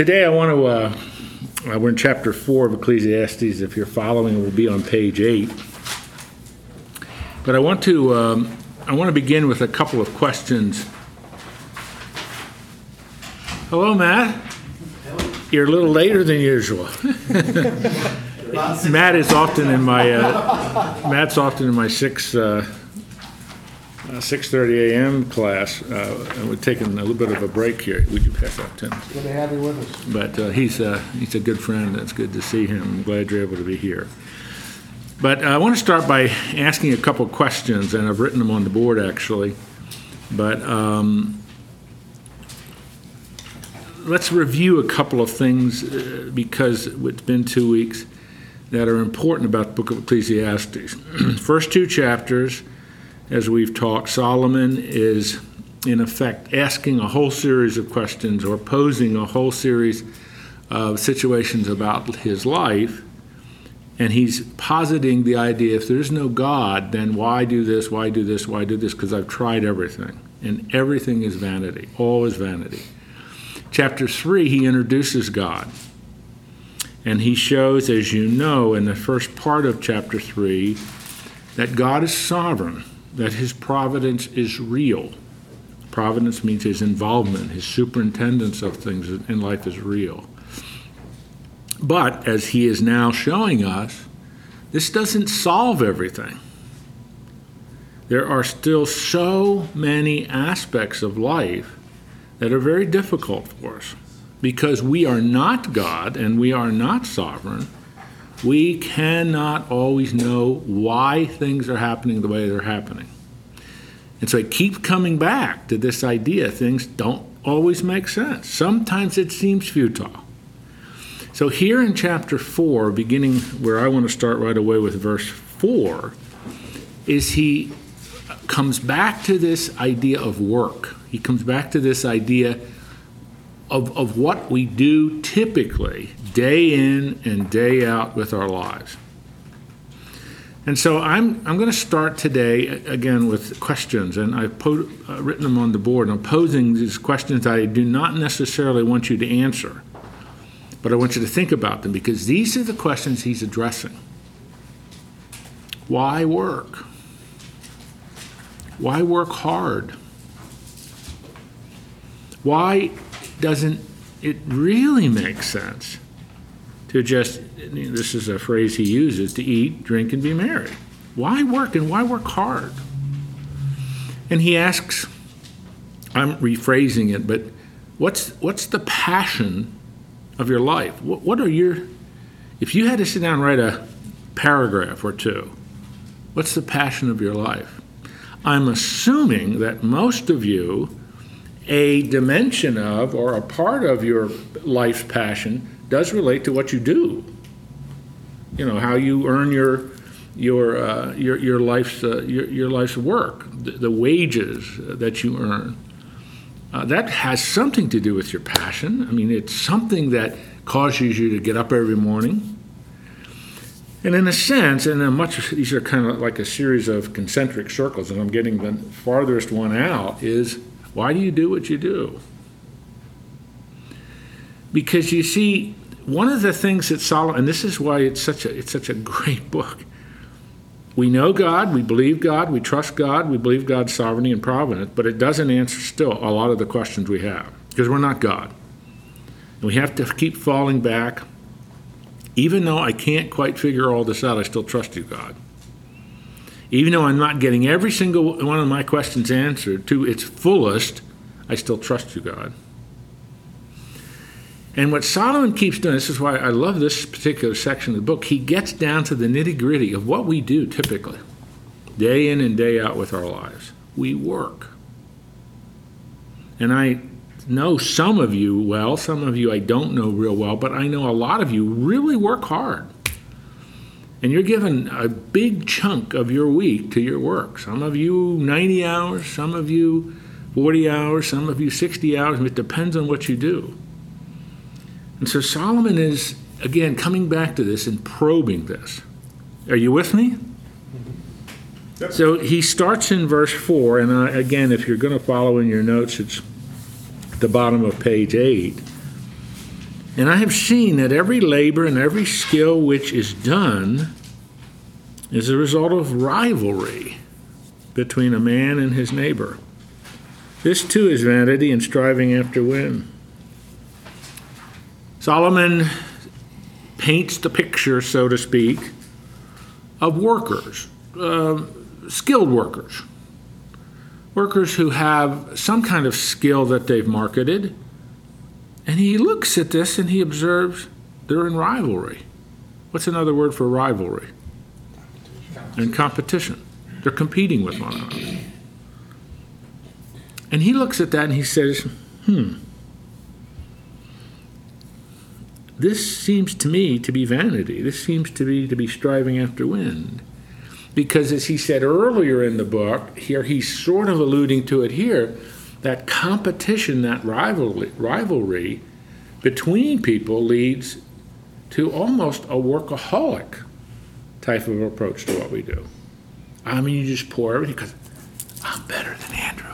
Today, I want to, uh, we're in chapter 4 of Ecclesiastes. If you're following, we'll be on page 8. But I want to, um, I want to begin with a couple of questions. Hello, Matt. Hello. You're a little later than usual. Matt is often in my, uh, Matt's often in my 6, uh, uh, 6:30 a.m. class, uh, and we're taking a little bit of a break here. Would you pass that, Tim? Good to have you with us. But uh, he's, uh, he's a good friend, it's good to see him, I'm glad you're able to be here. But uh, I want to start by asking a couple questions, and I've written them on the board, actually. But um, let's review a couple of things, uh, because it's been two weeks, that are important about the book of Ecclesiastes. First two chapters, as we've talked, Solomon is in effect asking a whole series of questions or posing a whole series of situations about his life. And he's positing the idea if there's no God, then why do this, why do this, why do this? Because I've tried everything. And everything is vanity, all is vanity. Chapter 3, he introduces God. And he shows, as you know, in the first part of chapter 3, that God is sovereign that his providence is real. Providence means his involvement, his superintendence of things in life is real. But as he is now showing us, this doesn't solve everything. There are still so many aspects of life that are very difficult for us because we are not God and we are not sovereign we cannot always know why things are happening the way they're happening. And so I keep coming back to this idea things don't always make sense. Sometimes it seems futile. So here in chapter 4, beginning where I want to start right away with verse 4, is he comes back to this idea of work. He comes back to this idea of, of what we do typically day in and day out with our lives. And so I'm, I'm going to start today again with questions, and I've po- uh, written them on the board. I'm posing these questions I do not necessarily want you to answer, but I want you to think about them because these are the questions he's addressing. Why work? Why work hard? Why doesn't it really make sense to just, this is a phrase he uses, to eat, drink, and be merry. Why work and why work hard? And he asks, I'm rephrasing it, but what's, what's the passion of your life? What, what are your, if you had to sit down and write a paragraph or two, what's the passion of your life? I'm assuming that most of you, a dimension of or a part of your life's passion does relate to what you do. You know how you earn your your uh, your your life's uh, your, your life's work, the, the wages that you earn. Uh, that has something to do with your passion. I mean, it's something that causes you to get up every morning. And in a sense, and in much, these are kind of like a series of concentric circles, and I'm getting the farthest one out is why do you do what you do? Because you see, one of the things that Solomon, and this is why it's such a it's such a great book. We know God, we believe God, we trust God, we believe God's sovereignty and providence, but it doesn't answer still a lot of the questions we have because we're not God. And we have to keep falling back. Even though I can't quite figure all this out, I still trust you, God. Even though I'm not getting every single one of my questions answered to its fullest, I still trust you, God. And what Solomon keeps doing, this is why I love this particular section of the book, he gets down to the nitty gritty of what we do typically, day in and day out with our lives. We work. And I know some of you well, some of you I don't know real well, but I know a lot of you really work hard. And you're given a big chunk of your week to your work. Some of you 90 hours, some of you 40 hours, some of you 60 hours. It depends on what you do. And so Solomon is, again, coming back to this and probing this. Are you with me? Yep. So he starts in verse 4, and uh, again, if you're going to follow in your notes, it's the bottom of page 8. And I have seen that every labor and every skill which is done is a result of rivalry between a man and his neighbor. This too is vanity and striving after wind. Solomon paints the picture, so to speak, of workers, uh, skilled workers, workers who have some kind of skill that they've marketed. And he looks at this and he observes they're in rivalry. What's another word for rivalry? In competition. They're competing with one another. And he looks at that and he says, hmm, this seems to me to be vanity. This seems to be to be striving after wind. Because as he said earlier in the book, here he's sort of alluding to it here, that competition, that rivalry, rivalry between people leads to almost a workaholic type of approach to what we do. I mean, you just pour everything because I'm better than Andrew.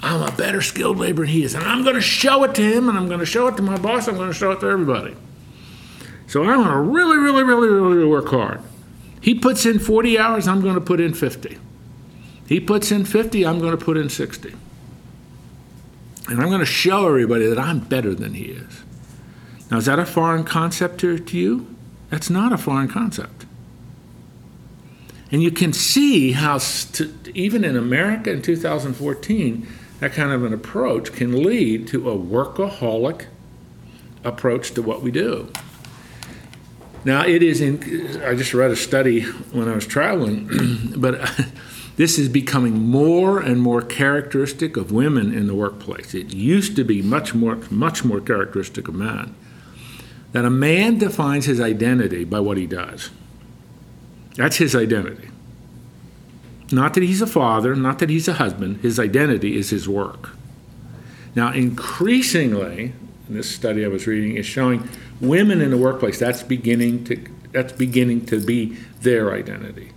I'm a better skilled laborer than he is, and I'm going to show it to him, and I'm going to show it to my boss, I'm going to show it to everybody. So I'm going to really, really, really, really work hard. He puts in 40 hours, I'm going to put in 50. He puts in 50, I'm going to put in 60. And I'm going to show everybody that I'm better than he is. Now, is that a foreign concept to, to you? That's not a foreign concept. And you can see how, st- even in America in 2014, that kind of an approach can lead to a workaholic approach to what we do. Now, it is in, I just read a study when I was traveling, but this is becoming more and more characteristic of women in the workplace. It used to be much more, much more characteristic of men. That a man defines his identity by what he does. That's his identity. Not that he's a father, not that he's a husband, his identity is his work. Now, increasingly, this study I was reading is showing women in the workplace that's beginning to that's beginning to be their identity.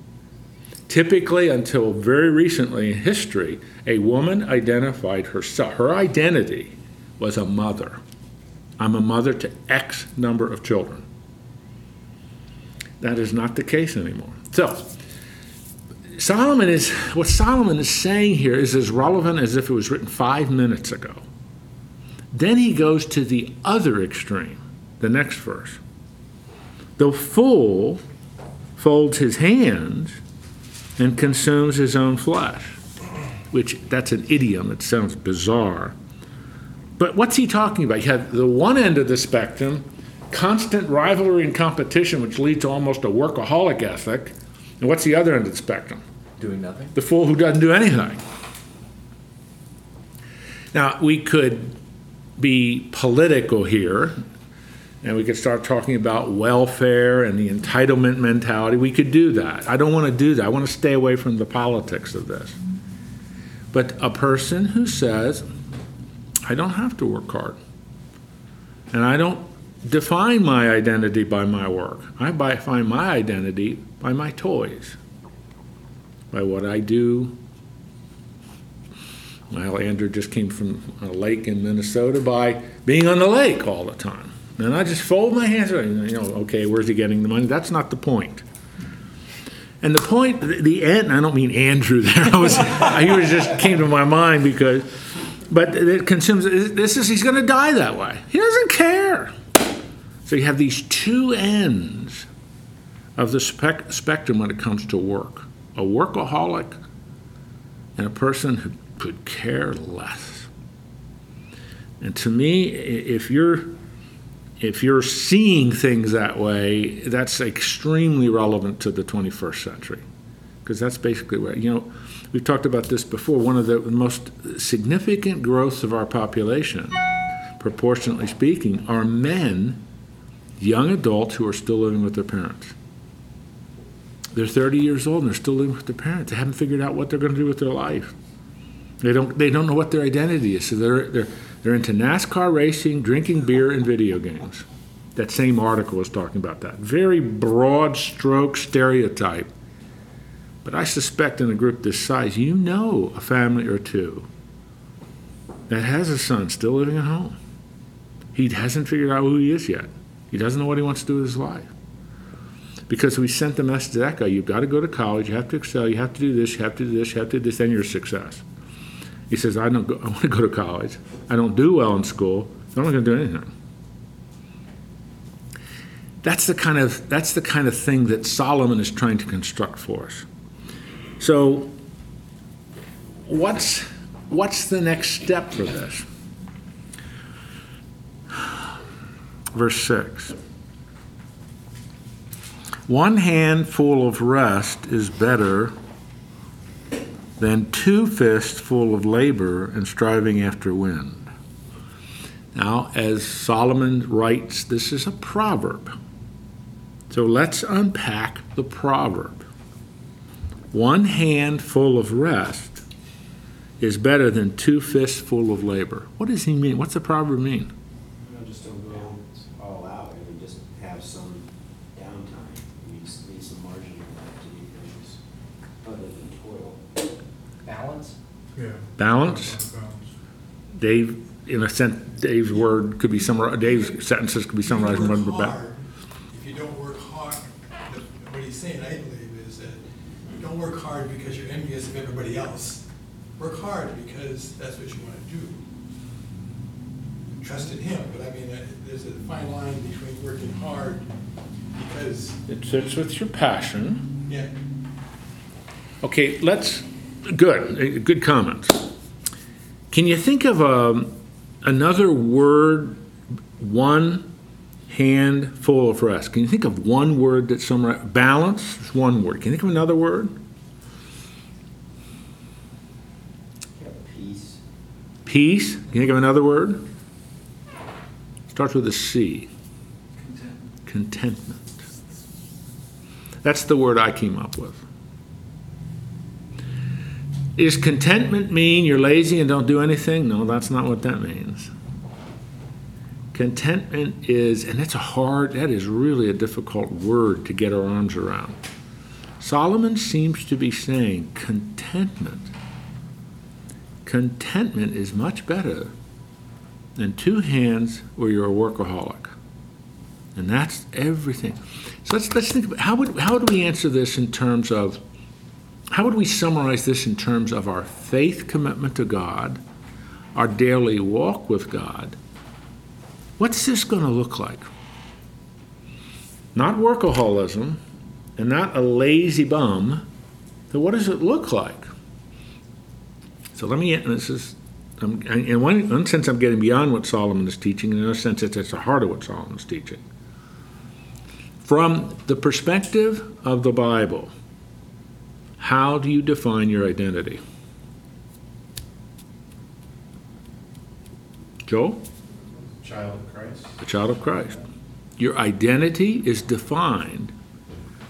Typically, until very recently in history, a woman identified herself, her identity was a mother. I'm a mother to X number of children. That is not the case anymore. So, Solomon is, what Solomon is saying here is as relevant as if it was written five minutes ago. Then he goes to the other extreme, the next verse. The fool folds his hands and consumes his own flesh, which that's an idiom. It sounds bizarre. But what's he talking about? You have the one end of the spectrum, constant rivalry and competition, which leads to almost a workaholic ethic. And what's the other end of the spectrum? Doing nothing. The fool who doesn't do anything. Now, we could be political here, and we could start talking about welfare and the entitlement mentality. We could do that. I don't want to do that. I want to stay away from the politics of this. But a person who says, I don't have to work hard, and I don't define my identity by my work, I define my identity by my toys, by what I do, well, Andrew just came from a lake in Minnesota by being on the lake all the time. And I just fold my hands, you know, okay, where's he getting the money? That's not the point. And the point, the end, I don't mean Andrew there. I was, he was just came to my mind because, but it consumes, this is, he's going to die that way. He doesn't care. So you have these two ends of the spec- spectrum when it comes to work a workaholic and a person who could care less. And to me, if you're if you're seeing things that way, that's extremely relevant to the 21st century, because that's basically what you know. We've talked about this before. One of the most significant growths of our population, proportionately speaking, are men, young adults who are still living with their parents. They're 30 years old and they're still living with their parents. They haven't figured out what they're going to do with their life. They don't they don't know what their identity is. So they're they're they're into NASCAR racing, drinking beer, and video games. That same article was talking about that. Very broad stroke stereotype. But I suspect in a group this size, you know a family or two that has a son still living at home. He hasn't figured out who he is yet. He doesn't know what he wants to do with his life. Because we sent the message to that guy you've got to go to college, you have to excel, you have to do this, you have to do this, you have to do this, then you're a success. He says, I, don't go, I want to go to college. I don't do well in school, so I'm not going to do anything. That's the kind of that's the kind of thing that Solomon is trying to construct for us. So what's what's the next step for this? Verse 6. One handful of rest is better than two fists full of labor and striving after wind. Now, as Solomon writes, this is a proverb. So let's unpack the proverb. One hand full of rest is better than two fists full of labor. What does he mean? What's the proverb mean? You just don't go all out. I mean, just have some downtime. You need, need some margin to do things other than toil. Balance? Yeah. Balance? Dave, in a sense, Dave's word could be summarized, Dave's sentences could be summarized in one Work word. hard. If you don't work hard, what he's saying, I believe, is that you don't work hard because you're envious of everybody else. Work hard because that's what you want to do. Trust in him, but I mean, uh, there's a fine line between working hard because, It sits with your passion. yeah, Okay, let's, good, uh, good comments. Can you think of um, another word, one hand full of rest? Can you think of one word that summarizes, balance is one word. Can you think of another word? Peace. Peace, can you think of another word? Starts with a C. Contentment. That's the word I came up with. Is contentment mean you're lazy and don't do anything? No, that's not what that means. Contentment is, and that's a hard, that is really a difficult word to get our arms around. Solomon seems to be saying contentment. Contentment is much better than two hands where you're a workaholic. And that's everything. So let's, let's think about how would, how would we answer this in terms of, how would we summarize this in terms of our faith commitment to God, our daily walk with God? What's this going to look like? Not workaholism and not a lazy bum. So what does it look like? So let me, this is, um, in one, one sense, I'm getting beyond what Solomon is teaching, in another sense, it's at the heart of what Solomon is teaching. From the perspective of the Bible, how do you define your identity? Joel? Child of Christ? A child of Christ. Your identity is defined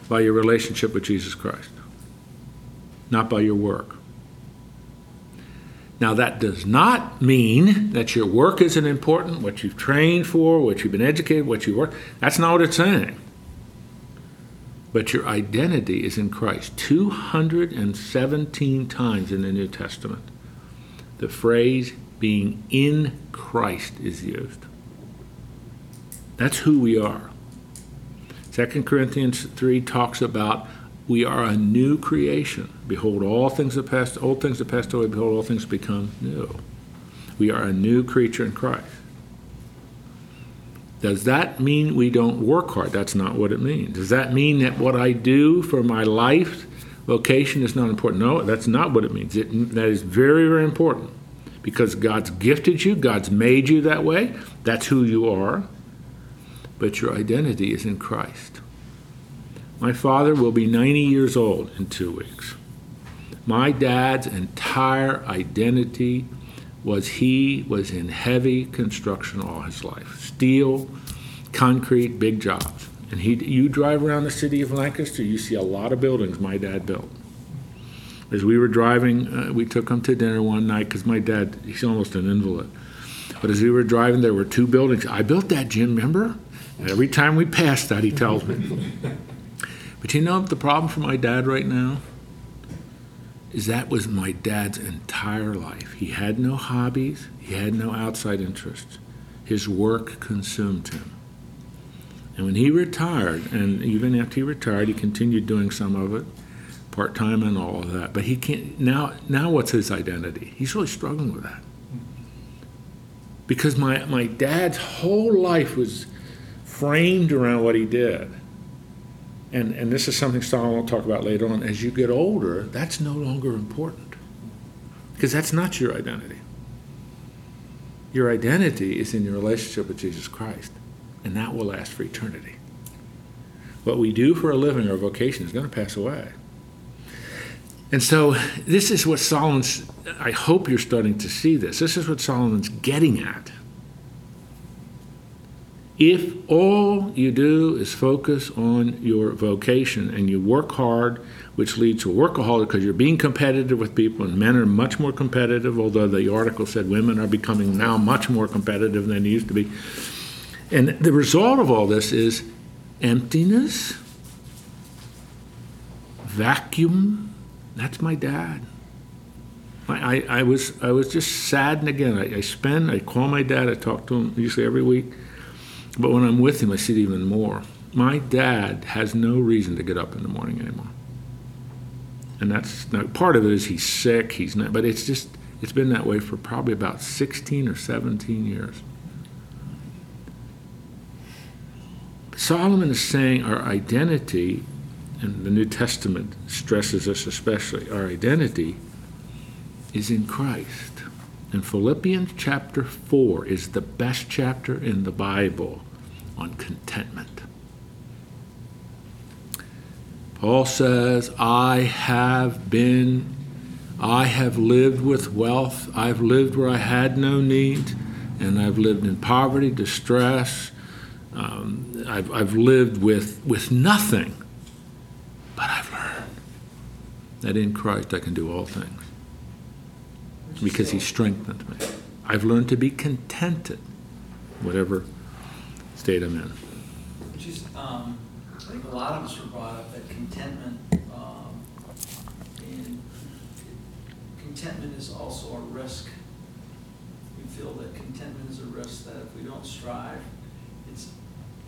by your relationship with Jesus Christ, not by your work. Now, that does not mean that your work isn't important, what you've trained for, what you've been educated, what you work. That's not what it's saying. But your identity is in Christ. 217 times in the New Testament, the phrase being in Christ is used. That's who we are. 2 Corinthians 3 talks about we are a new creation. Behold, all things have passed, old things have passed away. Behold, all things become new. We are a new creature in Christ. Does that mean we don't work hard? That's not what it means. Does that mean that what I do for my life vocation is not important? No, that's not what it means. It, that is very, very important because God's gifted you, God's made you that way. That's who you are. But your identity is in Christ. My father will be 90 years old in two weeks. My dad's entire identity was he was in heavy construction all his life steel, concrete, big jobs. And he, you drive around the city of Lancaster, you see a lot of buildings my dad built. As we were driving, uh, we took him to dinner one night because my dad, he's almost an invalid. But as we were driving, there were two buildings. I built that, Jim, remember? And every time we pass that, he tells me. But you know the problem for my dad right now? Is that was my dad's entire life. He had no hobbies, he had no outside interests. His work consumed him. And when he retired, and even after he retired, he continued doing some of it, part time and all of that. But he can't now. Now, what's his identity? He's really struggling with that because my my dad's whole life was framed around what he did. And and this is something Solomon will talk about later on. As you get older, that's no longer important because that's not your identity. Your identity is in your relationship with Jesus Christ, and that will last for eternity. What we do for a living, our vocation, is going to pass away. And so, this is what Solomon's, I hope you're starting to see this. This is what Solomon's getting at. If all you do is focus on your vocation and you work hard, which leads to workaholic because you're being competitive with people, and men are much more competitive, although the article said women are becoming now much more competitive than they used to be. And the result of all this is emptiness, vacuum. That's my dad. I, I, I was I was just saddened again. I, I spend I call my dad. I talk to him usually every week, but when I'm with him, I see it even more. My dad has no reason to get up in the morning anymore, and that's now, part of it is he's sick. He's not, but it's just it's been that way for probably about 16 or 17 years. Solomon is saying our identity, and the New Testament stresses this especially, our identity is in Christ. And Philippians chapter 4 is the best chapter in the Bible on contentment. Paul says, I have been, I have lived with wealth, I've lived where I had no need, and I've lived in poverty, distress, um, I've, I've lived with, with nothing, but I've learned that in Christ I can do all things because He strengthened me. I've learned to be contented, whatever state I'm in. Is, um, I think a lot of us were brought up that contentment, um, and contentment is also a risk. We feel that contentment is a risk, that if we don't strive, it's,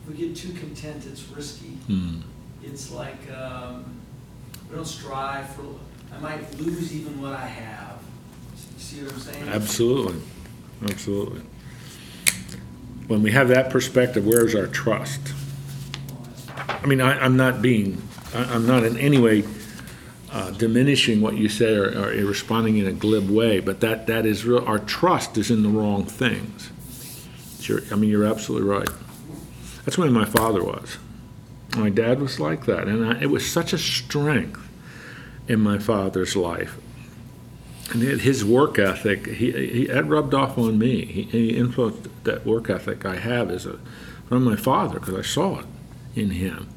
if we get too content, it's risky. Hmm. It's like, um, we don't strive for, I might lose even what I have. Saying? Absolutely, absolutely. When we have that perspective, where's our trust? I mean, I, I'm not being, I, I'm not in any way uh, diminishing what you say or, or responding in a glib way, but that, that is real, our trust is in the wrong things. I mean, you're absolutely right. That's way my father was. My dad was like that, and I, it was such a strength in my father's life. And his work ethic, he, he, that rubbed off on me. He, he influenced that work ethic I have as a, from my father because I saw it in him.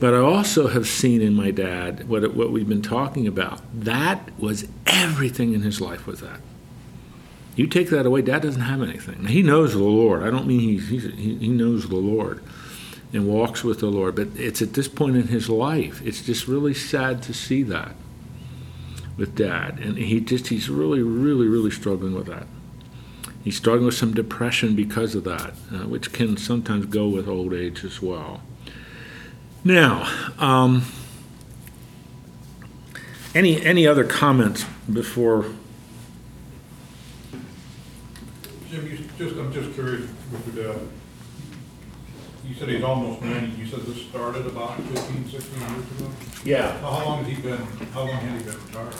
But I also have seen in my dad what, it- what we've been talking about. That was everything in his life was that. You take that away, dad doesn't have anything. Now, he knows the Lord. I don't mean he's, he's, he, he knows the Lord and walks with the Lord. But it's at this point in his life, it's just really sad to see that with dad. And he just, he's really, really, really struggling with that. He's struggling with some depression because of that, uh, which can sometimes go with old age as well. Now, um, any, any other comments before? Jim, just, I'm just curious with dad. You said he's almost ninety, you said this started about 15, 16 years ago? Yeah. How how long has he been, how long has he been retired?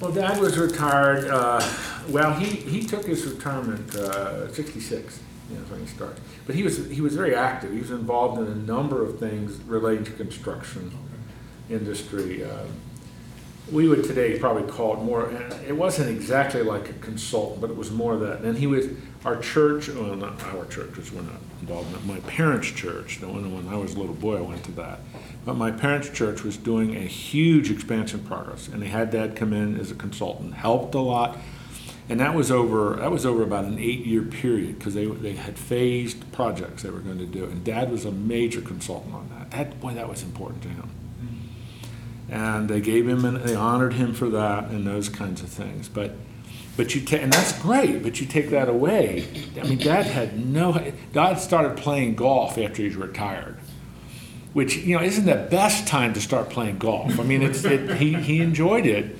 Well, Dad was retired, uh, well, he, he took his retirement, uh, sixty-six, you know, when he started. But he was, he was very active, he was involved in a number of things related to construction industry. Uh, We would today probably call it more, it wasn't exactly like a consultant, but it was more of that. And he was, our church, well, not our church, because we're not involved in it, my parents' church, the one when I was a little boy, I went to that. But my parents' church was doing a huge expansion progress, and they had Dad come in as a consultant, helped a lot. And that was over, that was over about an eight-year period, because they, they had phased projects they were going to do. And Dad was a major consultant on that. That, boy, that was important to him and they gave him and they honored him for that and those kinds of things but But you take, and that's great, but you take that away. I mean, Dad had no, Dad started playing golf after he's retired, which, you know, isn't the best time to start playing golf. I mean, it's, it, he, he enjoyed it,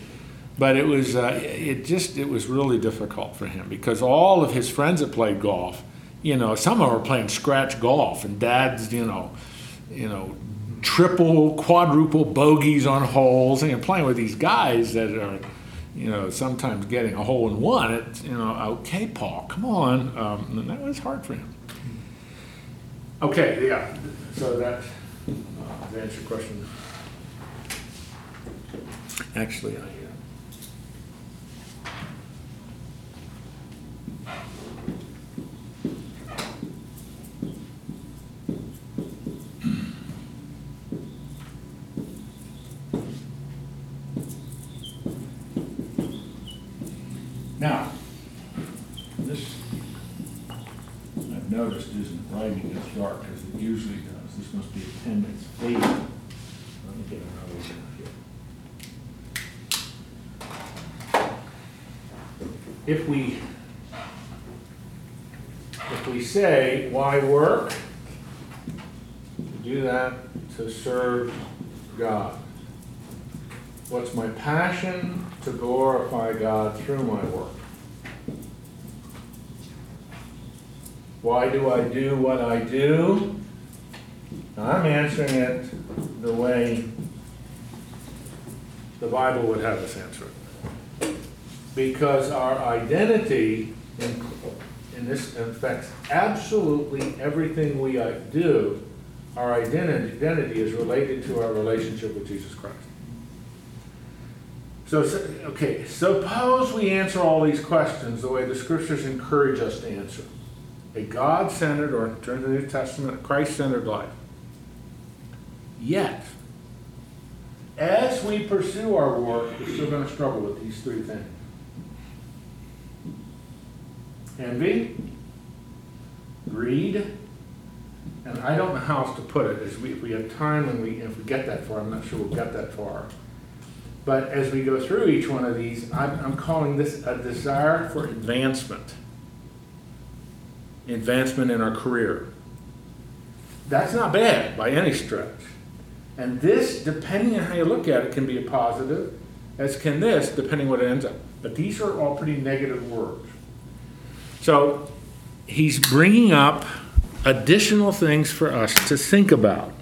but it was, uh, it just, it was really difficult for him because all of his friends that played golf, you know, some of them were playing scratch golf and Dad's, you know, you know, triple, quadruple bogeys on holes, and you're playing with these guys that are, you know, sometimes getting a hole in one. It's, you know, okay, Paul, come on. Um, and that was hard for him. Okay, yeah. So that uh, answers your question. Actually, I. Uh, Now, this, I've noticed isn't writing as dark as it usually does. This must be eight. Let me get another one here. If we, if we say, why work? To do that to serve God. What's my passion? To glorify God through my work. Why do I do what I do? I'm answering it the way the Bible would have us answer it. Because our identity in, in this affects absolutely everything we uh, do. Our identity, identity is related to our relationship with Jesus Christ. So, so- okay, suppose we answer all these questions the way the scriptures encourage us to answer. A God centered, or to the New Testament, Christ centered life. Yet, as we pursue our work, we're still going to struggle with these three things envy, greed, and I don't know how else to put it. As we, if we have time and we, if we get that far, I'm not sure we'll get that far. But as we go through each one of these, I'm, I'm calling this a desire for advancement. Advancement in our career. That's not bad by any stretch. And this, depending on how you look at it, can be a positive, as can this, depending what it ends up. But these are all pretty negative words. So he's bringing up additional things for us to think about.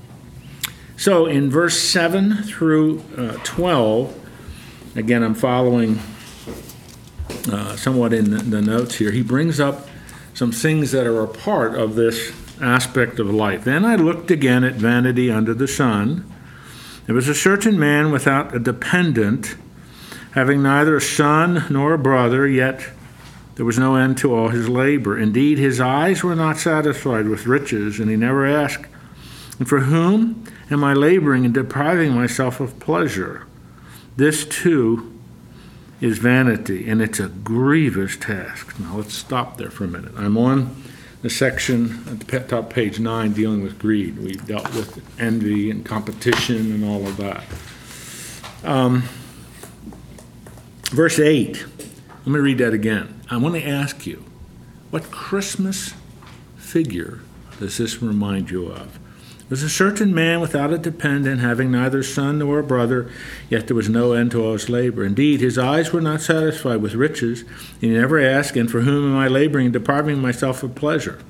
So in verse 7 through uh, 12, again, I'm following uh, somewhat in the, the notes here, he brings up some things that are a part of this aspect of life. Then I looked again at vanity under the sun. There was a certain man without a dependent, having neither a son nor a brother, yet there was no end to all his labor. Indeed, his eyes were not satisfied with riches, and he never asked, And for whom am I laboring and depriving myself of pleasure? This too is vanity, and it's a grievous task. Now let's stop there for a minute. I'm on the section at the top page nine dealing with greed. We've dealt with envy and competition and all of that. Um, verse 8, let me read that again. I want to ask you, what Christmas figure does this remind you of? Was a certain man without a dependent, having neither son nor brother, yet there was no end to all his labor. Indeed, his eyes were not satisfied with riches, and he never asked, And for whom am I laboring depriving myself of pleasure?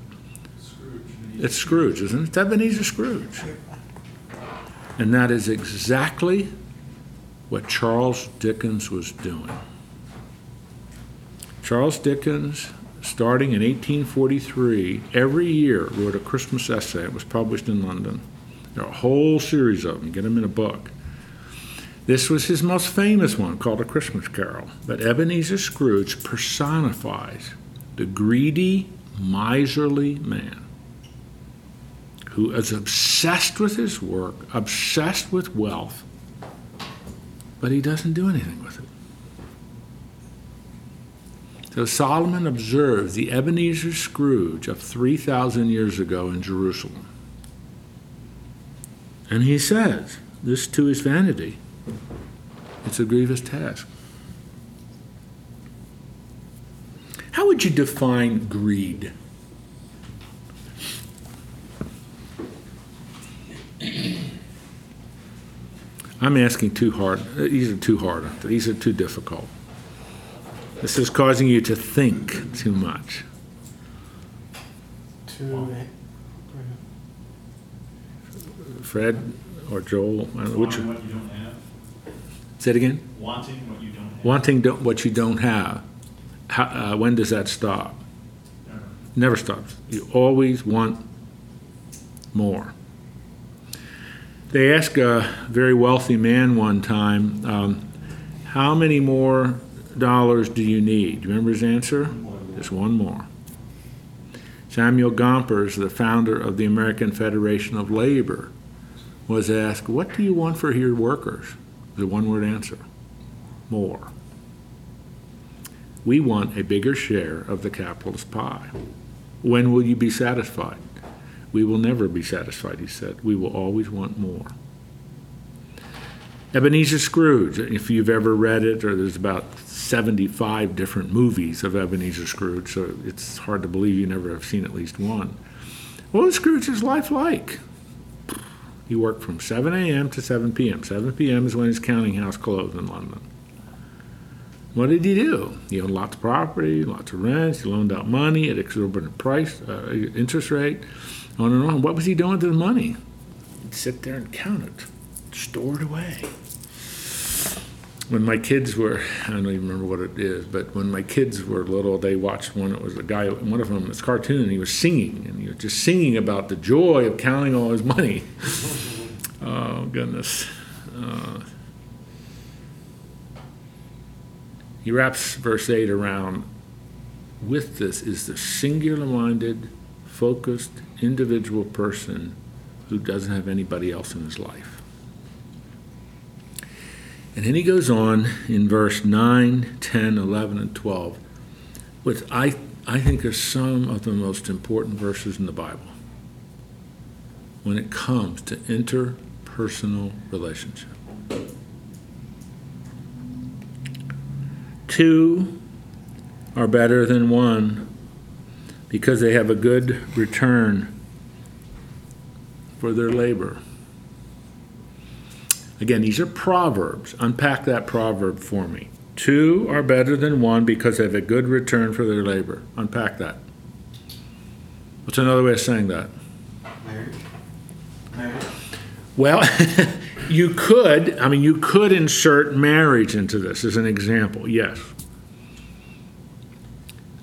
Scrooge. It's Scrooge, isn't it? Ebenezer Scrooge. And that is exactly what Charles Dickens was doing. Charles Dickens starting in 1843, every year wrote a Christmas essay. It was published in London. There are a whole series of them. Get them in a book. This was his most famous one, called A Christmas Carol. But Ebenezer Scrooge personifies the greedy, miserly man who is obsessed with his work, obsessed with wealth, but he doesn't do anything with it. So Solomon observes the Ebenezer Scrooge of 3,000 years ago in Jerusalem. And he says, This too is vanity. It's a grievous task. How would you define greed? I'm asking too hard. These are too hard. These are too difficult. This is causing you to think too much. To, Fred or Joel, I don't know which. Wanting what you don't have, Say it again. wanting what you don't have. Wanting don't, what you don't have. How, uh, when does that stop? Never. Never stops. You always want more. They asked a very wealthy man one time, um, "How many more dollars do you need?" Do you remember his answer? Just one more. Samuel Gompers, the founder of the American Federation of Labor, was asked, "What do you want for your workers?" The one-word answer: more. We want a bigger share of the capitalist pie. When will you be satisfied? We will never be satisfied, he said. We will always want more. Ebenezer Scrooge, if you've ever read it, or there's about 75 different movies of Ebenezer Scrooge, so it's hard to believe you never have seen at least one. What was Scrooge's life like? He worked from 7 a.m. to 7 p.m. 7 p.m. is when his counting house closed in London. What did he do? He owned lots of property, lots of rents. He loaned out money at exorbitant price, uh, interest rate, on and on. What was he doing with the money? He'd sit there and count it, store it away. When my kids were, I don't even remember what it is, but when my kids were little, they watched one. It was a guy, one of them, this cartoon, and he was singing, and he was just singing about the joy of counting all his money. oh goodness. Uh, he wraps verse 8 around with this is the singular minded, focused, individual person who doesn't have anybody else in his life. And then he goes on in verse 9, 10, 11, and 12, which I, I think are some of the most important verses in the Bible when it comes to interpersonal relationship. Two are better than one because they have a good return for their labor. Again, these are proverbs. Unpack that proverb for me. Two are better than one because they have a good return for their labor. Unpack that. What's another way of saying that? marriage? Marriage? Well, you could, I mean, you could insert marriage into this as an example, yes.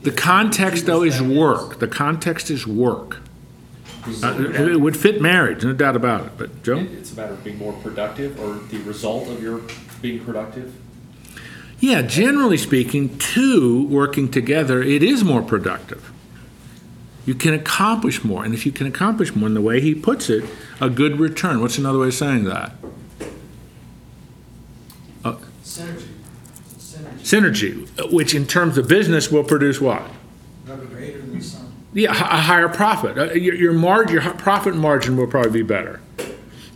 The context, though, is work. The context is work. Uh, It would fit marriage, no doubt about it. But, Joe? It- It's a matter of being more productive or the result of your being productive. Yeah, generally speaking, two working together, it is more productive. You can accomplish more. And if you can accomplish more, in the way he puts it, a good return. What's another way of saying that? Synergy. Synergy. Synergy, which in terms of business will produce what? Greater than the sum. Yeah, a higher profit. Uh, Your, your margin, your profit margin will probably be better.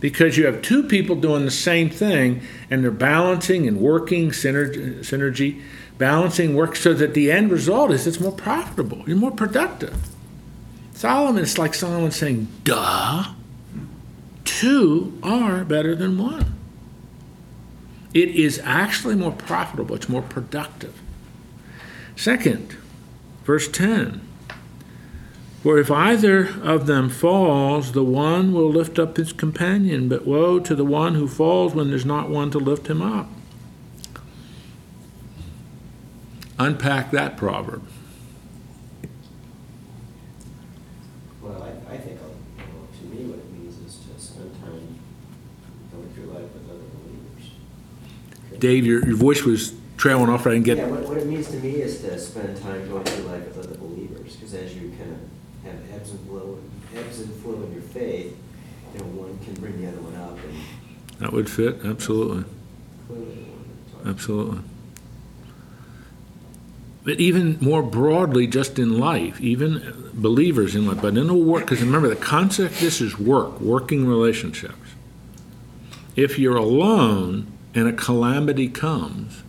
Because you have two people doing the same thing and they're balancing and working synergy, synergy balancing work so that the end result is it's more profitable, you're more productive. Solomon, it's like Solomon saying, duh, two are better than one. It is actually more profitable, it's more productive. Second, verse 10 For if either of them falls, the one will lift up his companion, but woe to the one who falls when there's not one to lift him up. Unpack that proverb. Well, I, I think, uh, to me, what it means is to spend time going through life with other believers. Dave, your, your voice was trailing off. I didn't Yeah, what, what it means to me is to spend time going through life with other believers, because as you kind of have ebbs and flow, ebbs and flow in your faith, you know, one can bring the other one up and That would fit, absolutely. clearly the one that talks. Absolutely. But even more broadly, just in life, even believers in life, but in a work, because remember, the concept this is work, working relationships. If you're alone and a calamity comes,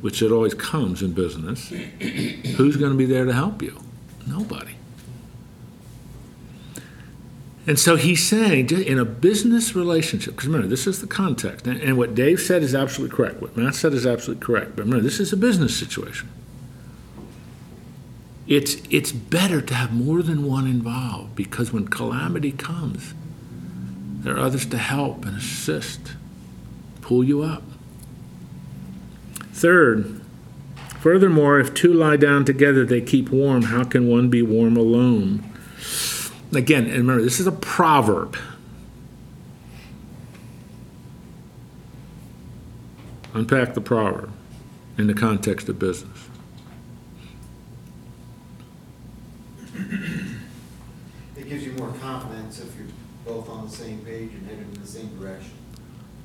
which it always comes in business, who's going to be there to help you? Nobody. And so he's saying, in a business relationship, because remember, this is the context, and, and what Dave said is absolutely correct. What Matt said is absolutely correct. But remember, this is a business situation. It's, it's better to have more than one involved because when calamity comes, there are others to help and assist, pull you up. Third, furthermore, if two lie down together, they keep warm. How can one be warm alone? Again, and remember, this is a proverb. Unpack the proverb in the context of business. It gives you more confidence if you're both on the same page and headed in the same direction.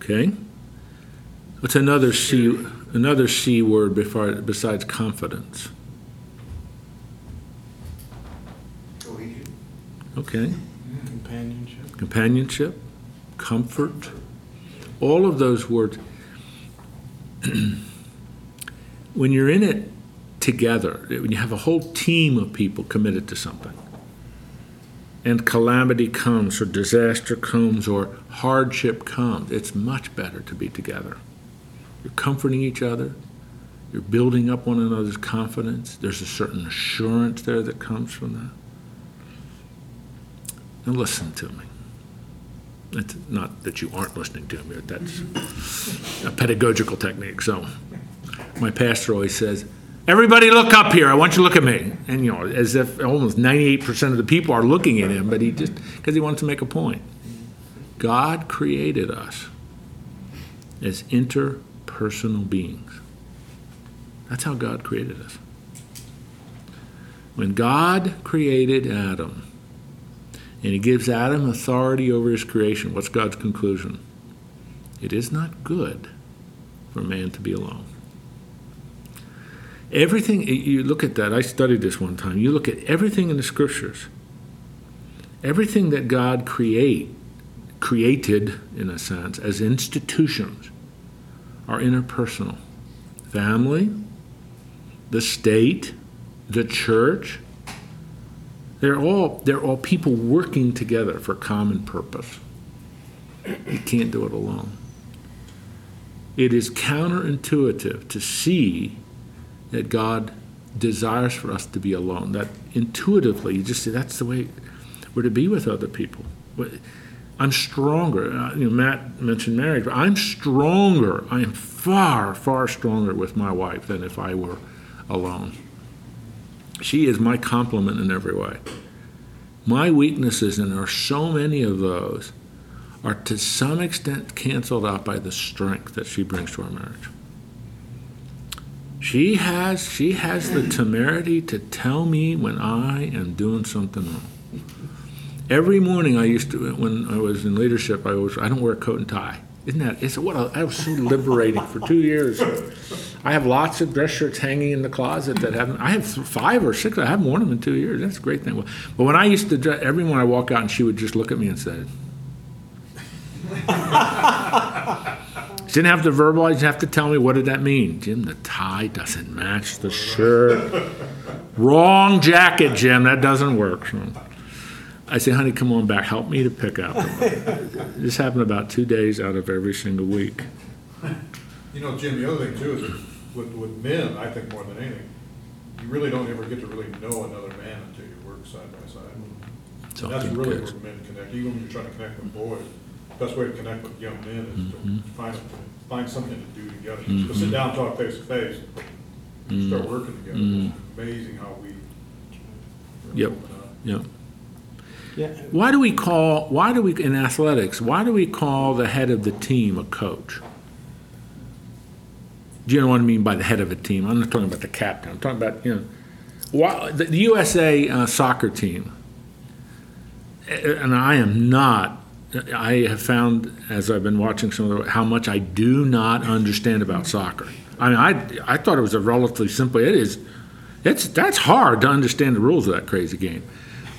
Okay? What's another C, another C word before, besides confidence? Okay? Companionship. Companionship, comfort, all of those words. when you're in it together, when you have a whole team of people committed to something, and calamity comes, or disaster comes, or hardship comes, it's much better to be together. You're comforting each other, you're building up one another's confidence, there's a certain assurance there that comes from that. Now, listen to me. It's not that you aren't listening to me, but that's a pedagogical technique. So, my pastor always says, Everybody look up here. I want you to look at me. And, you know, as if almost 98% of the people are looking at him, but he just, because he wants to make a point. God created us as interpersonal beings. That's how God created us. When God created Adam, and he gives Adam authority over his creation. What's God's conclusion? It is not good for man to be alone. Everything, you look at that, I studied this one time. You look at everything in the scriptures, everything that God create, created, in a sense, as institutions are interpersonal. Family, the state, the church, they're all, they're all people working together for a common purpose. You can't do it alone. It is counterintuitive to see that God desires for us to be alone. That intuitively, you just say, that's the way we're to be with other people. I'm stronger. Uh, You know, Matt mentioned marriage, but I'm stronger. I am far, far stronger with my wife than if I were alone. She is my complement in every way. My weaknesses, and there are so many of those, are to some extent canceled out by the strength that she brings to our marriage. She has she has the temerity to tell me when I am doing something wrong. Every morning I used to when I was in leadership I was I don't wear a coat and tie. Isn't that it's what a, I was so liberating for two years. I have lots of dress shirts hanging in the closet that haven't. I have five or six. I haven't worn them in two years. That's a great thing. But when I used to dress, every morning I walk out and she would just look at me and say, She didn't have to verbalize, you have to tell me what did that mean? Jim, the tie doesn't match the shirt. Wrong jacket, Jim, that doesn't work. I say, honey, come on back, help me to pick up. This happened about two days out of every single week. You know, Jim, the other thing too is with, with men, I think more than anything, you really don't ever get to really know another man until you work side by side. And that's often really good. where men connect, even when you're trying to connect with boys. Best way to connect with young men is Mm-hmm. to find, find something to do together. To sit down, and talk face to face, Mm-hmm. start working together. It's amazing how we. Yep. open up. Yeah. Yeah, Why do we call, why do we, in athletics, why do we call the head of the team a coach? Do you know what I mean by the head of a team? I'm not talking about the captain. I'm talking about, you know, why, the the USA uh, soccer team, and I am not, I have found as I've been watching some of the, how much I do not understand about soccer. I mean, I, I thought it was a relatively simple, it is, it's, that's hard to understand the rules of that crazy game.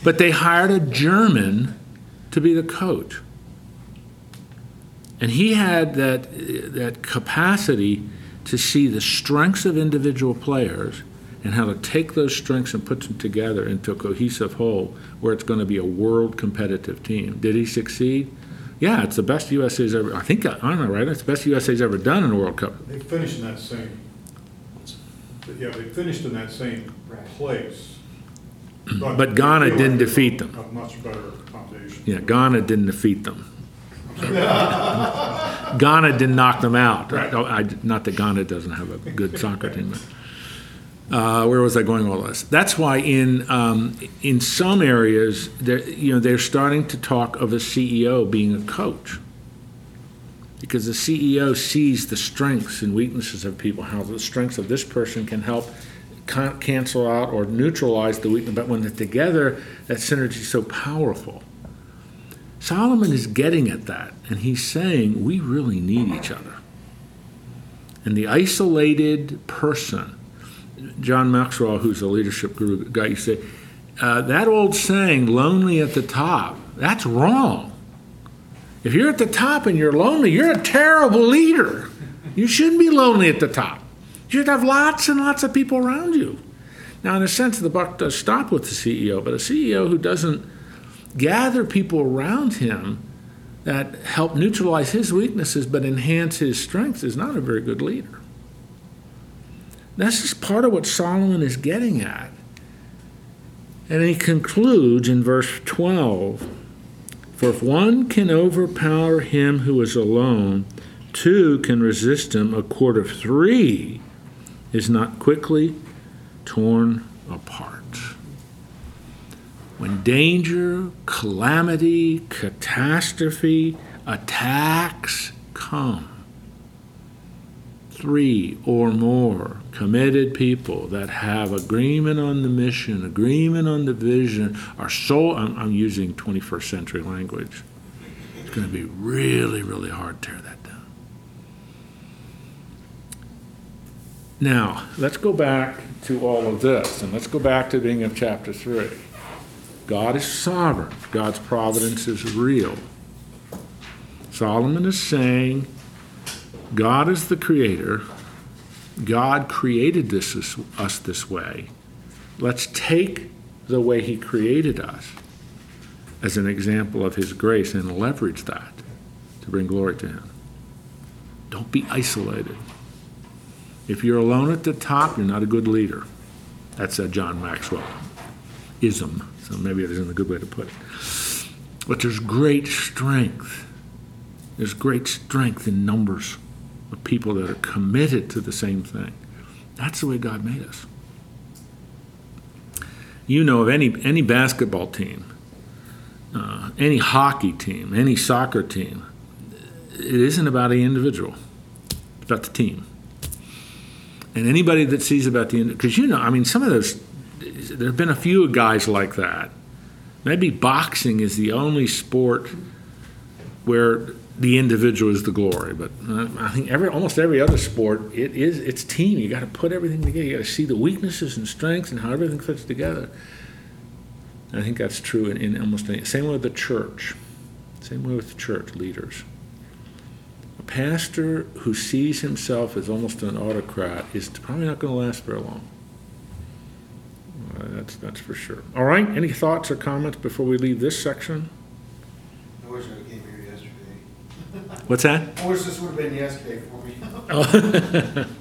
But they hired a German to be the coach. And he had that, that capacity to see the strengths of individual players and how to take those strengths and put them together into a cohesive whole where it's going to be a world competitive team. Did he succeed? Yeah, it's the best USA's ever. I think I don't know, right? It's the best USA's ever done in a World Cup. They finished in that same, yeah, they finished in that same place. But Ghana they didn't defeat them. A much better foundation. Yeah, Ghana didn't defeat them. Ghana didn't knock them out. Oh, I, not that Ghana doesn't have a good soccer team. but- Uh, where was I going with all this? That's why in um, in some areas, you know, they're starting to talk of a CEO being a coach, because the CEO sees the strengths and weaknesses of people, how the strengths of this person can help can- cancel out or neutralize the weakness. But when they're together, that synergy is so powerful. Solomon is getting at that, and he's saying we really need each other. And the isolated person, John Maxwell, who's a leadership guru guy, you say, uh, that old saying, lonely at the top, that's wrong. If you're at the top and you're lonely, you're a terrible leader. You shouldn't be lonely at the top. You should have lots and lots of people around you. Now, in a sense, the buck does stop with the CEO, but a CEO who doesn't gather people around him that help neutralize his weaknesses but enhance his strengths is not a very good leader. That's just part of what Solomon is getting at. And he concludes in verse 12 For if one can overpower him who is alone, two can resist him. A cord of three is not quickly torn apart. When danger, calamity, catastrophe, attacks come, three or more committed people that have agreement on the mission, agreement on the vision, are so, I'm, I'm using 21st century language. It's going to be really, really hard to tear that down. Now, let's go back to all of this, and let's go back to the beginning of chapter 3. God is sovereign, God's providence is real. Solomon is saying, God is the creator. God created this, us this way. Let's take the way He created us as an example of His grace and leverage that to bring glory to Him. Don't be isolated. If you're alone at the top, you're not a good leader. That's a John Maxwell ism, so maybe it isn't a good way to put it. But there's great strength. There's great strength in numbers of people that are committed to the same thing. That's the way God made us. You know of any any basketball team, uh, any hockey team, any soccer team. It isn't about the individual; it's about the team. And anybody that sees about the because you know, I mean, some of those there have been a few guys like that. Maybe boxing is the only sport where the individual is the glory, but uh, I think every almost every other sport it is it's team. You got to put everything together. You got to see the weaknesses and strengths and how everything fits together. I think that's true in, in almost any, same way with the church. Same way with the church leaders. A pastor who sees himself as almost an autocrat is probably not going to last very long. Uh, that's that's for sure. All right. Any thoughts or comments before we leave this section? I wish I came here yesterday. What's that? I wish this would have been yesterday for me.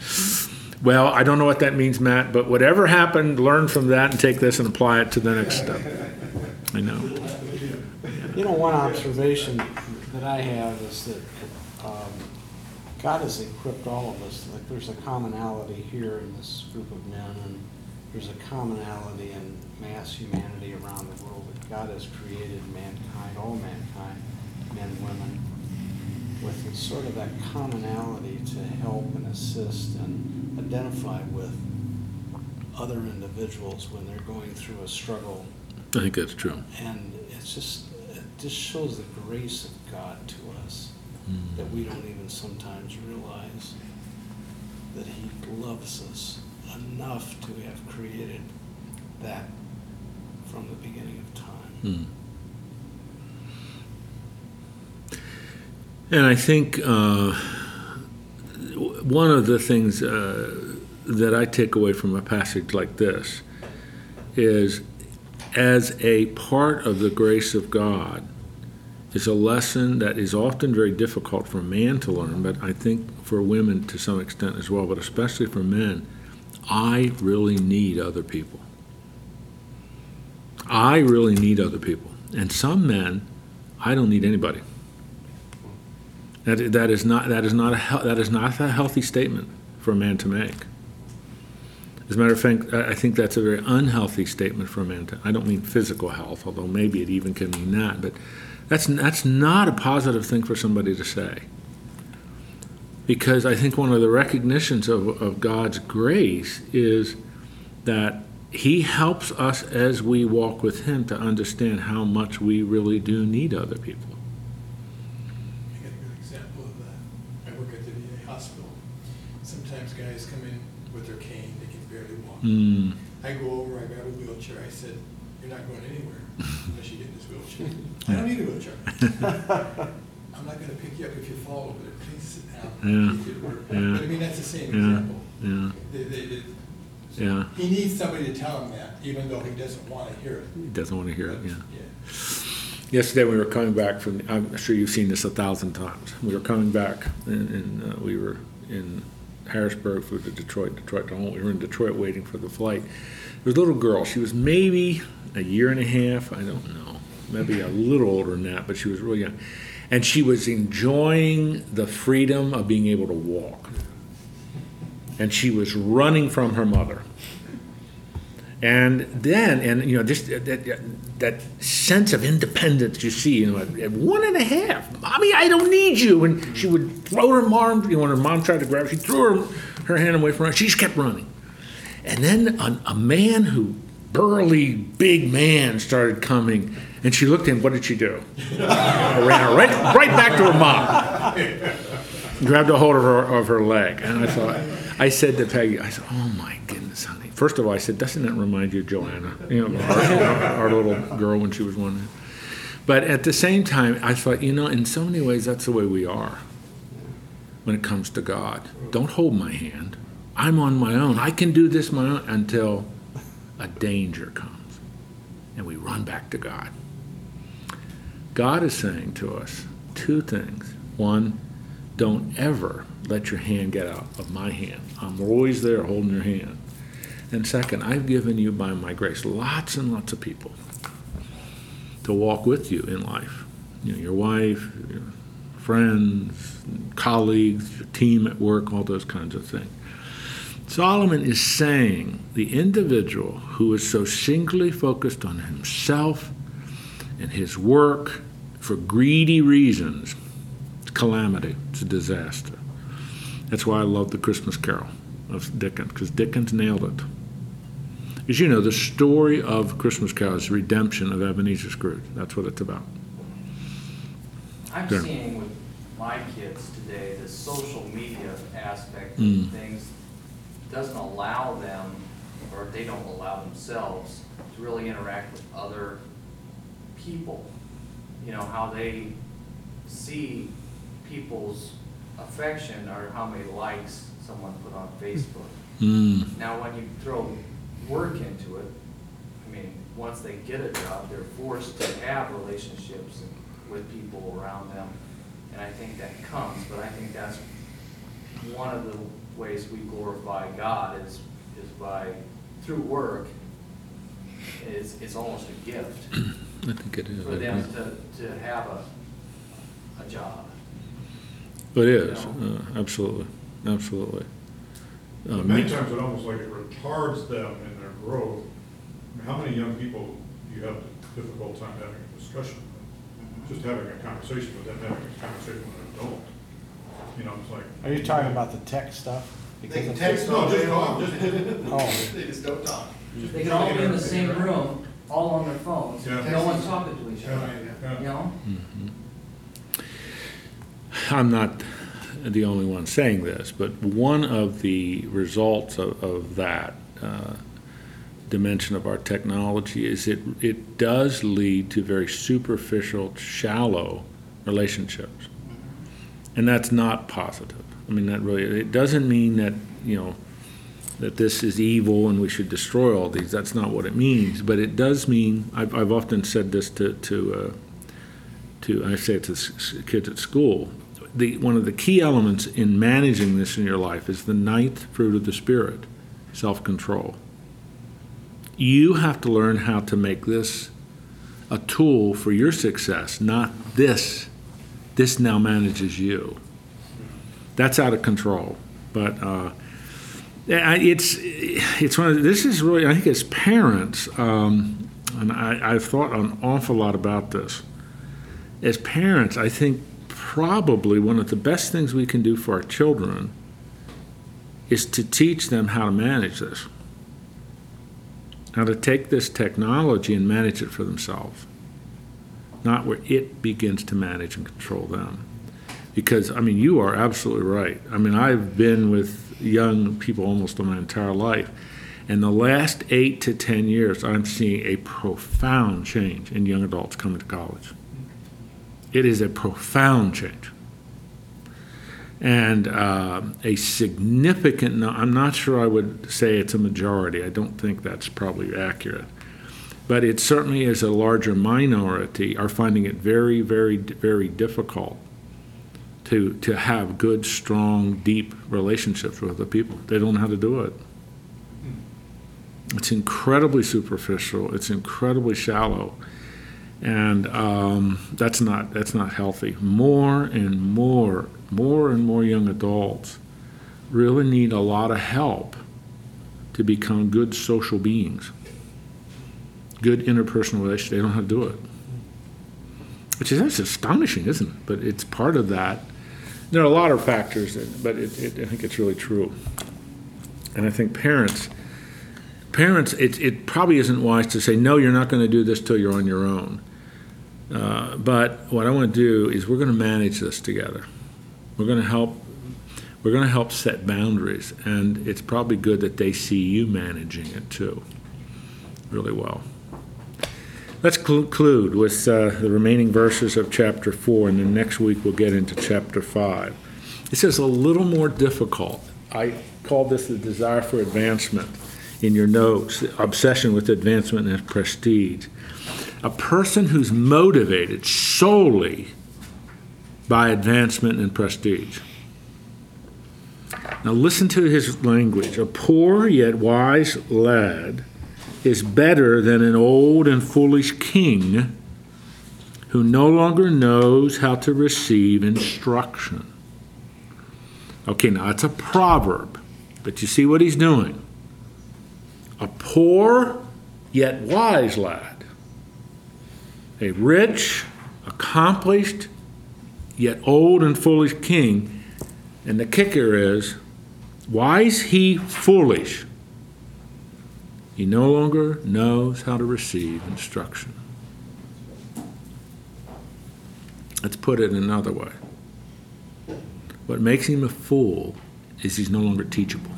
Well, I don't know what that means, Matt, but whatever happened, learn from that and take this and apply it to the next step. I know. You know, one observation that I have is that um, God has equipped all of us, like there's a commonality here in this group of men, and there's a commonality in mass humanity around the world, that God has created mankind, all mankind, men, women, with sort of that commonality to help and assist and identify with other individuals when they're going through a struggle I think that's true. and it's just, it just shows the grace of God to us Mm. that we don't even sometimes realize that He loves us enough to have created that from the beginning of time. Hmm. And I think uh, one of the things uh, that I take away from a passage like this is as a part of the grace of God is a lesson that is often very difficult for a man to learn, but I think for women to some extent as well, but especially for men. I really need other people. I really need other people. And some men, I don't need anybody. That, that is not that is not a that is not a healthy statement for a man to make. As a matter of fact, I I think that's a very unhealthy statement for a man to. I don't mean physical health, although maybe it even can mean that, but that's that's not a positive thing for somebody to say. Because I think one of the recognitions of, of God's grace is that He helps us as we walk with Him to understand how much we really do need other people. I got a good example of that. I work at the VA hospital. Sometimes guys come in with their cane, they can barely walk. Mm. I go over, I grab a wheelchair, I said, you're not going anywhere unless you get in this wheelchair. I don't need to a wheelchair. I'm not gonna pick you up if you fall over there, please sit down. Yeah, Make it work. yeah, But I mean, that's the same yeah, example. yeah, They, they, they, yeah. he needs somebody to tell him that, even though he doesn't wanna hear it. He doesn't want to hear it, But, yeah. Yesterday, we were coming back from, I'm sure you've seen this a thousand times. We were coming back, and, and uh, we were in Harrisburg, flew to Detroit, Detroit to home. We were in Detroit waiting for the flight. There was a little girl. She was maybe a year and a half, I don't know, maybe a little older than that, but she was really young. And she was enjoying the freedom of being able to walk. And she was running from her mother. And then, and you know, just that, that, sense of independence you see, you know, at, one and a half, mommy, I don't need you. And she would throw her arm, you know, when her mom tried to grab her, she threw her, her hand away from her. She just kept running. And then a, a man who, burly, big man, started coming, and she looked at him. What did she do? I ran right, right back to her mom. Grabbed a hold of her of her leg, and I thought, I said to Peggy, I said, "Oh my goodness, honey." First of all, I said, "Doesn't that remind you of Joanna? You know, our, our little girl when she was one." But at the same time, I thought, you know, in so many ways, that's the way we are when it comes to God. Don't hold my hand. I'm on my own. I can do this my own until a danger comes, and we run back to God. God is saying to us two things. One, don't ever let your hand get out of my hand. I'm always there holding your hand. And second, I've given you by my grace lots and lots of people to walk with you in life. You know, your wife, your friends, colleagues, your team at work, all those kinds of things. Solomon is saying the individual who is so singly focused on himself and his work for greedy reasons, it's calamity, it's a disaster. That's why I love the Christmas Carol of Dickens, because Dickens nailed it. As you know, the story of Christmas Carol is the redemption of Ebenezer Scrooge. That's what it's about. I'm Sure. seeing with my kids today, the social media aspect Mm. of things doesn't allow them, or they don't allow themselves to really interact with other people. You know, how they see people's affection or how many likes someone put on Facebook. Mm. Now, when you throw work into it, I mean, once they get a job, they're forced to have relationships with people around them. And I think that comes, but I think that's one of the ways we glorify God is, is by, through work. It's, it's almost a gift I think it is. for them to, to have a, a job. It is, uh, absolutely, absolutely. Uh, Many me- times it almost like it retards them in their growth. I mean, How many young people do you have a difficult time having a discussion with? Just having a conversation with them, having a conversation with an adult. You know, it's like. Are you talking about the tech stuff? They Because can of text No, all just day talk, long. just- Oh, They just don't talk. They can all be in the same room, all on their phones, Yeah. no one's talking to each other, Yeah, you know? I'm not the only one saying this, but one of the results of, of that uh, dimension of our technology is it, it does lead to very superficial, shallow relationships. And that's not positive. I mean, that really, it doesn't mean that, you know, that this is evil and we should destroy all these. That's not what it means. But it does mean, I've, I've often said this to, to, uh, to, I say it to kids at school. The, one of the key elements in managing this in your life is the ninth fruit of the Spirit, self-control. You have to learn how to make this a tool for your success, not this. This now manages you. That's out of control. But uh, it's it's one of this is really I think as parents, um, and I, I've thought an awful lot about this. As parents, I think probably one of the best things we can do for our children is to teach them how to manage this, how to take this technology and manage it for themselves, not where it begins to manage and control them because I mean you are absolutely right. I mean I've been with young people almost my entire life, and the last eight to ten years I'm seeing a profound change in young adults coming to college. It is a profound change, and uh, a significant. no- I'm not sure I would say it's a majority. I don't think that's probably accurate. But it certainly is a larger minority are finding it very, very, very difficult to to have good, strong, deep relationships with other people. They don't know how to do it. It's incredibly superficial. It's incredibly shallow, and um, that's not that's not healthy. More and more, more and more young adults really need a lot of help to become good social beings, good interpersonal relationship, They don't know how to do it which is that's astonishing, isn't it? But it's part of that. There are a lot of factors, but it, it, I think it's really true. And I think parents, parents, it, it probably isn't wise to say, no, you're not going to do this till you're on your own. Uh, but what I want to do is we're going to manage this together. We're going to help. We're going to help set boundaries, and it's probably good that they see you managing it too, really well. Let's conclude with uh, the remaining verses of chapter 4, and then next week we'll get into chapter 5. This is a little more difficult. I call this the desire for advancement in your notes, obsession with advancement and prestige. A person who's motivated solely by advancement and prestige. Now, listen to his language. A poor yet wise lad is better than an old and foolish king who no longer knows how to receive instruction. Okay, now it's a proverb, but you see what he's doing. A poor yet wise lad, a rich, accomplished, yet old and foolish king, and the kicker is, why is he foolish? He no longer knows how to receive instruction. Let's put it another way. What makes him a fool is he's no longer teachable.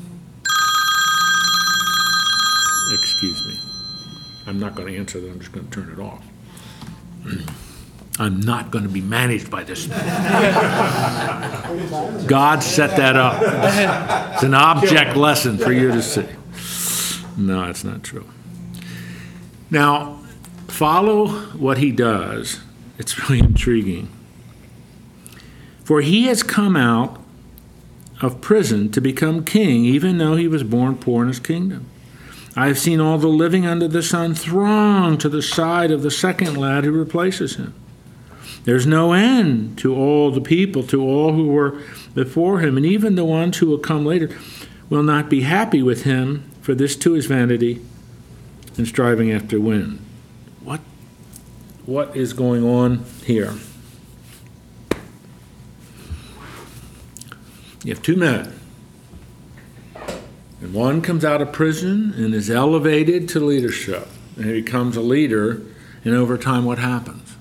Excuse me. I'm not going to answer that. I'm just going to turn it off. I'm not going to be managed by this. God set that up. It's an object lesson for you to see. No, that's not true. Now, follow what he does. It's really intriguing. For he has come out of prison to become king, even though he was born poor in his kingdom. I have seen all the living under the sun throng to the side of the second lad who replaces him. There's no end to all the people, to all who were before him, and even the ones who will come later will not be happy with him, for this too is vanity and striving after wind. What, what is going on here? You have two men. And one comes out of prison and is elevated to leadership. And he becomes a leader, and over time, what happens?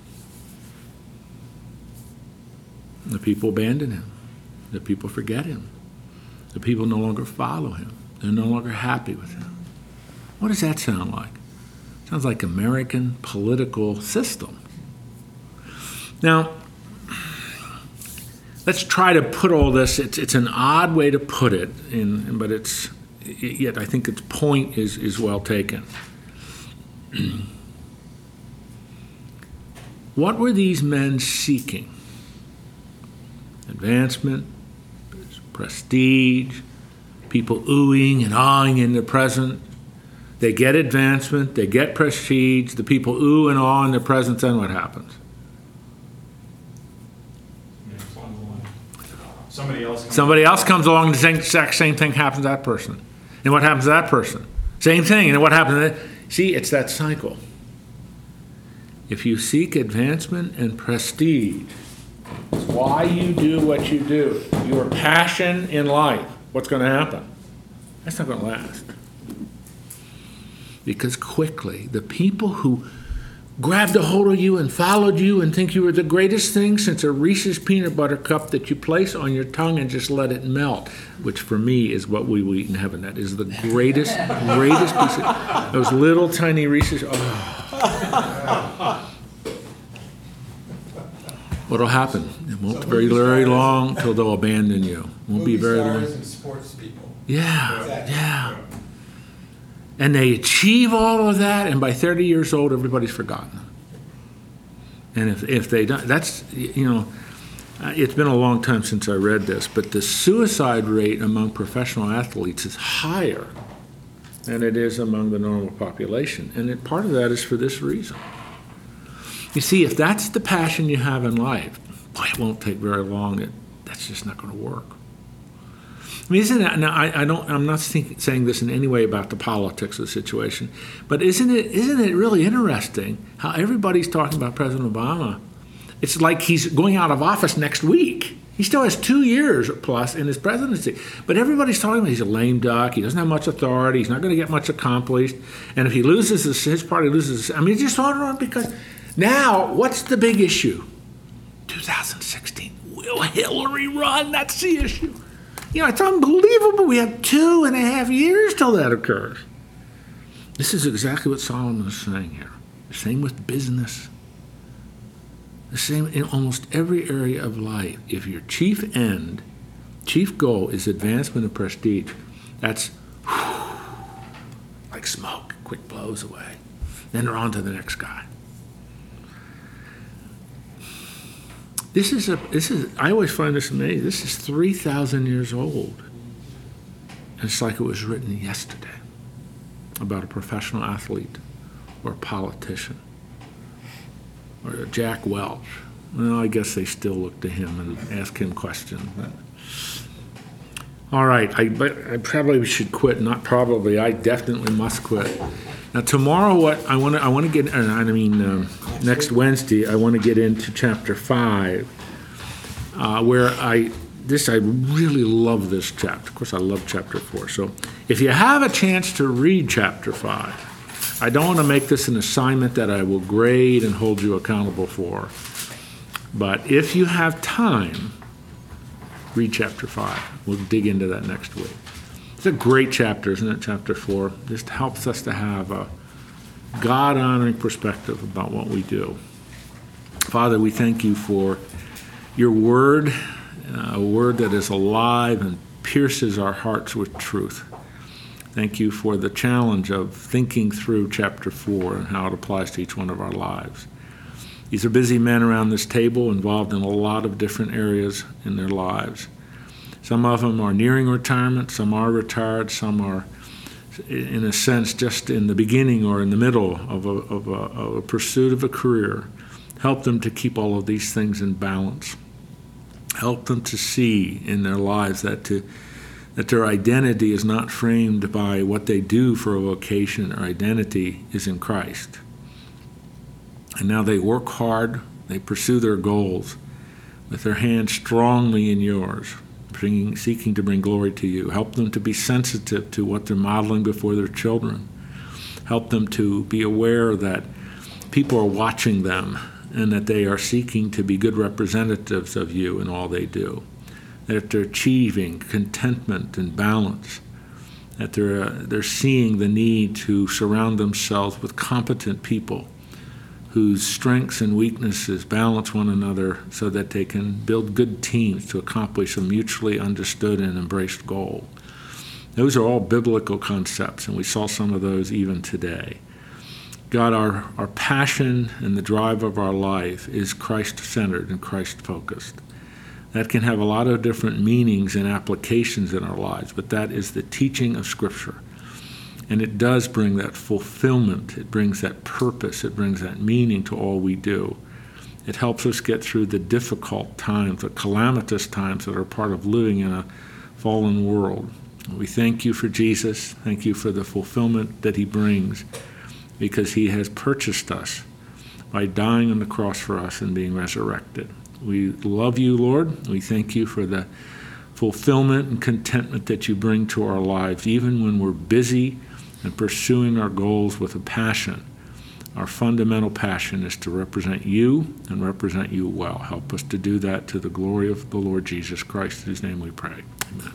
The people abandon him. The people forget him. The people no longer follow him. They're no longer happy with him. What does that sound like? Sounds like American political system. Now, let's try to put all this, it's, it's an odd way to put it, in, but it's, yet I think its point is, is well taken. What were these men seeking? Advancement, prestige, people oohing and awing in the present. They get advancement, they get prestige, the people ooh and awe in the present, then what happens? Somebody else. comes- Somebody else comes along, the same, exact same thing happens to that person. And what happens to that person? Same thing, and what happens to that? See, it's that cycle. If you seek advancement and prestige, it's why you do what you do, your passion in life, what's going to happen? That's not going to last. Because quickly, the people who grabbed a hold of you and followed you and think you were the greatest thing since a Reese's peanut butter cup that you place on your tongue and just let it melt, which for me is what we will eat in heaven. That is the greatest, greatest piece of those little tiny Reese's. Oh. What'll happen? It won't be very, very long till they'll abandon you. Won't be very long. and sports people. Yeah, Exactly. yeah. And they achieve all of that, and by 30 years old, everybody's forgotten. And if, if they don't, that's, you know, it's been a long time since I read this, but the suicide rate among professional athletes is higher than it is among the normal population. And it, part of that is for this reason. You see, if that's the passion you have in life, boy, it won't take very long. It, that's just not going to work. I mean, isn't it? Now, I, I don't. I'm not think, saying this in any way about the politics of the situation, but isn't it? Isn't it really interesting how everybody's talking about President Obama? It's like he's going out of office next week. He still has two years plus in his presidency, but everybody's talking about he's a lame duck. He doesn't have much authority. He's not going to get much accomplished. And if he loses, his, his party loses. I mean, it's just on and on because now, what's the big issue? 2016. Will Hillary run? That's the issue. You know, it's unbelievable. We have two and a half years till that occurs. This is exactly what Solomon is saying here. Same with business. The same in almost every area of life. If your chief end, chief goal is advancement and prestige, that's like smoke, quick blows away. Then they're on to the next guy. This is a this is I always find this amazing. This is three thousand years old. And it's like it was written yesterday about a professional athlete or a politician or Jack Welch. Well, I guess they still look to him and ask him questions. But. All right, I, I probably should quit. Not probably. I definitely must quit. Now tomorrow, what I want to I want to get. uh, I mean, um, next Wednesday, I want to get into chapter five, uh, where I this I really love this chapter. Of course, I love chapter four. So, if you have a chance to read chapter five, I don't want to make this an assignment that I will grade and hold you accountable for. But if you have time, read chapter five. We'll dig into that next week. It's a great chapter, isn't it? Chapter four just helps us to have a God honoring perspective about what we do. Father, we thank you for your word, uh, a word that is alive and pierces our hearts with truth. Thank you for the challenge of thinking through chapter four and how it applies to each one of our lives. These are busy men around this table involved in a lot of different areas in their lives. Some of them are nearing retirement, some are retired, some are, in a sense, just in the beginning or in the middle of a, of a, of a pursuit of a career. Help them to keep all of these things in balance. Help them to see in their lives that to that their identity is not framed by what they do for a vocation. Their identity is in Christ. And now they work hard, they pursue their goals with their hands strongly in yours, bringing, seeking to bring glory to you. Help them to be sensitive to what they're modeling before their children. Help them to be aware that people are watching them and that they are seeking to be good representatives of you in all they do. That they're achieving contentment and balance. That they're, uh, they're seeing the need to surround themselves with competent people whose strengths and weaknesses balance one another so that they can build good teams to accomplish a mutually understood and embraced goal. Those are all biblical concepts, and we saw some of those even today. God, our, our passion and the drive of our life is Christ centered and Christ focused. That can have a lot of different meanings and applications in our lives, but that is the teaching of Scripture. And it does bring that fulfillment, it brings that purpose, it brings that meaning to all we do. It helps us get through the difficult times, the calamitous times that are part of living in a fallen world. We thank you for Jesus. Thank you for the fulfillment that he brings because he has purchased us by dying on the cross for us and being resurrected. We love you, Lord. We thank you for the fulfillment and contentment that you bring to our lives, even when we're busy and pursuing our goals with a passion. Our fundamental passion is to represent you and represent you well. Help us to do that to the glory of the Lord Jesus Christ, in whose name we pray. Amen.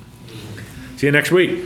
See you next week.